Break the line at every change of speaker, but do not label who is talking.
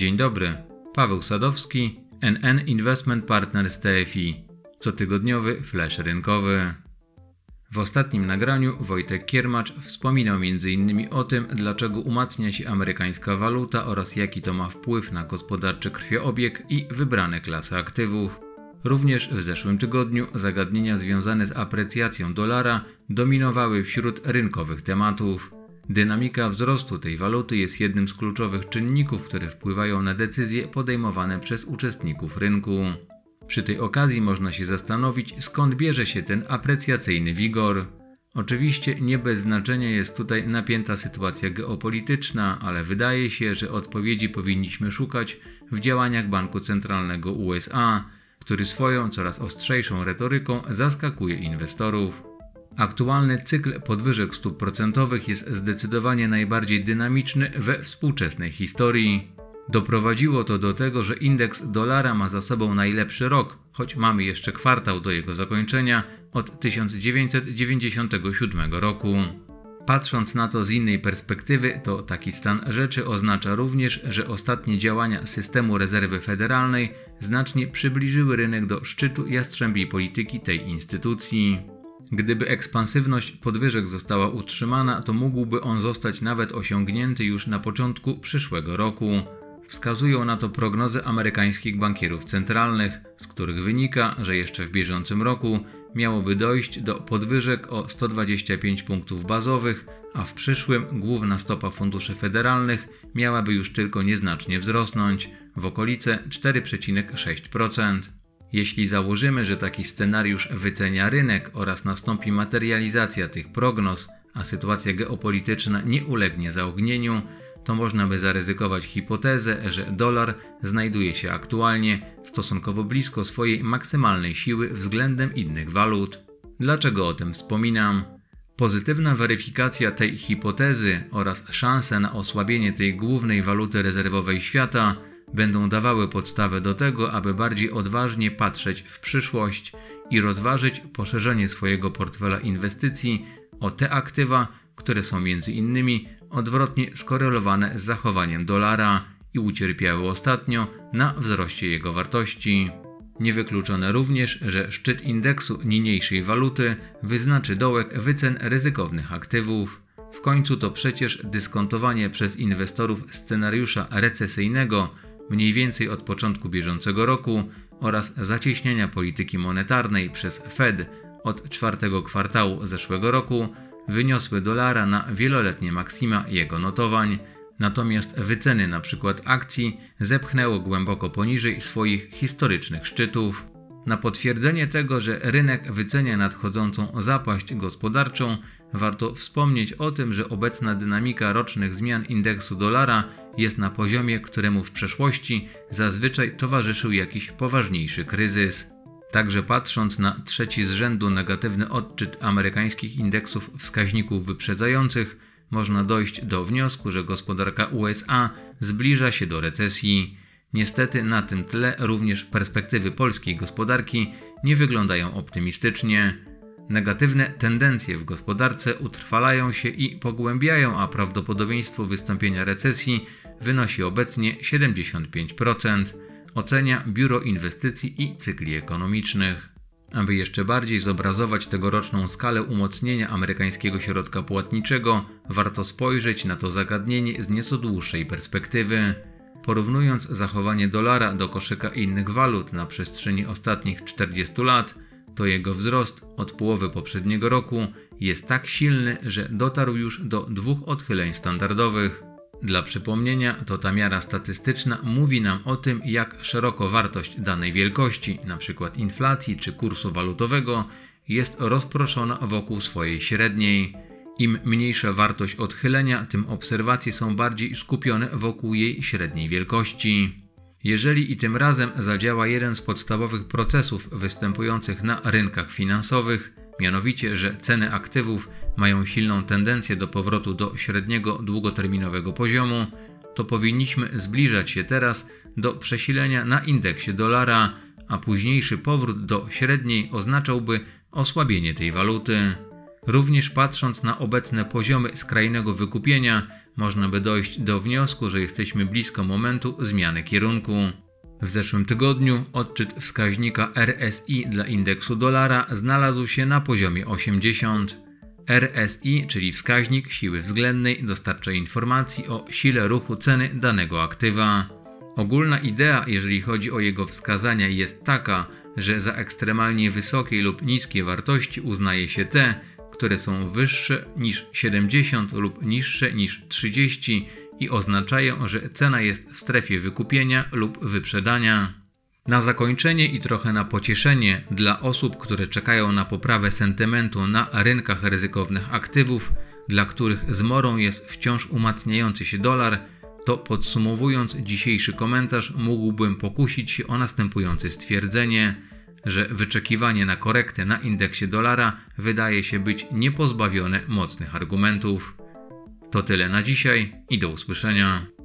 Dzień dobry, Paweł Sadowski, NN Investment Partners TFI, cotygodniowy flash rynkowy. W ostatnim nagraniu Wojtek Kiermacz wspominał m.in. o tym, dlaczego umacnia się amerykańska waluta oraz jaki to ma wpływ na gospodarczy krwioobieg i wybrane klasy aktywów. Również w zeszłym tygodniu zagadnienia związane z aprecjacją dolara dominowały wśród rynkowych tematów. Dynamika wzrostu tej waluty jest jednym z kluczowych czynników, które wpływają na decyzje podejmowane przez uczestników rynku. Przy tej okazji można się zastanowić, skąd bierze się ten aprecjacyjny wigor. Oczywiście nie bez znaczenia jest tutaj napięta sytuacja geopolityczna, ale wydaje się, że odpowiedzi powinniśmy szukać w działaniach Banku Centralnego USA, który swoją coraz ostrzejszą retoryką zaskakuje inwestorów. Aktualny cykl podwyżek stóp procentowych jest zdecydowanie najbardziej dynamiczny we współczesnej historii. Doprowadziło to do tego, że indeks dolara ma za sobą najlepszy rok, choć mamy jeszcze kwartał do jego zakończenia od 1997 roku. Patrząc na to z innej perspektywy, to taki stan rzeczy oznacza również, że ostatnie działania systemu rezerwy federalnej znacznie przybliżyły rynek do szczytu jastrzębiej polityki tej instytucji. Gdyby ekspansywność podwyżek została utrzymana, to mógłby on zostać nawet osiągnięty już na początku przyszłego roku. Wskazują na to prognozy amerykańskich bankierów centralnych, z których wynika, że jeszcze w bieżącym roku miałoby dojść do podwyżek o 125 punktów bazowych, a w przyszłym główna stopa funduszy federalnych miałaby już tylko nieznacznie wzrosnąć w okolice 4,6%. Jeśli założymy, że taki scenariusz wycenia rynek oraz nastąpi materializacja tych prognoz, a sytuacja geopolityczna nie ulegnie zaognieniu, to można by zaryzykować hipotezę, że dolar znajduje się aktualnie stosunkowo blisko swojej maksymalnej siły względem innych walut. Dlaczego o tym wspominam? Pozytywna weryfikacja tej hipotezy oraz szanse na osłabienie tej głównej waluty rezerwowej świata będą dawały podstawę do tego, aby bardziej odważnie patrzeć w przyszłość i rozważyć poszerzenie swojego portfela inwestycji o te aktywa, które są między innymi odwrotnie skorelowane z zachowaniem dolara i ucierpiały ostatnio na wzroście jego wartości. Niewykluczone również, że szczyt indeksu niniejszej waluty wyznaczy dołek wycen ryzykownych aktywów. W końcu to przecież dyskontowanie przez inwestorów scenariusza recesyjnego mniej więcej od początku bieżącego roku oraz zacieśniania polityki monetarnej przez Fed od czwartego kwartału zeszłego roku wyniosły dolara na wieloletnie maksima jego notowań, natomiast wyceny np. akcji zepchnęło głęboko poniżej swoich historycznych szczytów. Na potwierdzenie tego, że rynek wycenia nadchodzącą zapaść gospodarczą, warto wspomnieć o tym, że obecna dynamika rocznych zmian indeksu dolara jest na poziomie, któremu w przeszłości zazwyczaj towarzyszył jakiś poważniejszy kryzys. Także patrząc na trzeci z rzędu negatywny odczyt amerykańskich indeksów wskaźników wyprzedzających, można dojść do wniosku, że gospodarka USA zbliża się do recesji. Niestety na tym tle również perspektywy polskiej gospodarki nie wyglądają optymistycznie. Negatywne tendencje w gospodarce utrwalają się i pogłębiają, a prawdopodobieństwo wystąpienia recesji wynosi obecnie 75% ocenia Biuro Inwestycji i Cykli Ekonomicznych. Aby jeszcze bardziej zobrazować tegoroczną skalę umocnienia amerykańskiego środka płatniczego, warto spojrzeć na to zagadnienie z nieco dłuższej perspektywy. Porównując zachowanie dolara do koszyka innych walut na przestrzeni ostatnich 40 lat, to jego wzrost od połowy poprzedniego roku jest tak silny, że dotarł już do dwóch odchyleń standardowych. Dla przypomnienia, to ta miara statystyczna mówi nam o tym, jak szeroko wartość danej wielkości, np. inflacji czy kursu walutowego, jest rozproszona wokół swojej średniej. Im mniejsza wartość odchylenia, tym obserwacje są bardziej skupione wokół jej średniej wielkości. Jeżeli i tym razem zadziała jeden z podstawowych procesów występujących na rynkach finansowych, mianowicie, że ceny aktywów mają silną tendencję do powrotu do średniego długoterminowego poziomu, to powinniśmy zbliżać się teraz do przesilenia na indeksie dolara, a późniejszy powrót do średniej oznaczałby osłabienie tej waluty. Również patrząc na obecne poziomy skrajnego wykupienia, można by dojść do wniosku, że jesteśmy blisko momentu zmiany kierunku. W zeszłym tygodniu odczyt wskaźnika RSI dla indeksu dolara znalazł się na poziomie 80. RSI, czyli wskaźnik siły względnej, dostarcza informacji o sile ruchu ceny danego aktywa. Ogólna idea, jeżeli chodzi o jego wskazania, jest taka, że za ekstremalnie wysokie lub niskie wartości uznaje się te, które są wyższe niż 70 lub niższe niż 30 i oznaczają, że cena jest w strefie wykupienia lub wyprzedania. Na zakończenie i trochę na pocieszenie dla osób, które czekają na poprawę sentymentu na rynkach ryzykownych aktywów, dla których zmorą jest wciąż umacniający się dolar, to podsumowując dzisiejszy komentarz, mógłbym pokusić się o następujące stwierdzenie, że wyczekiwanie na korektę na indeksie dolara wydaje się być niepozbawione mocnych argumentów. To tyle na dzisiaj i do usłyszenia.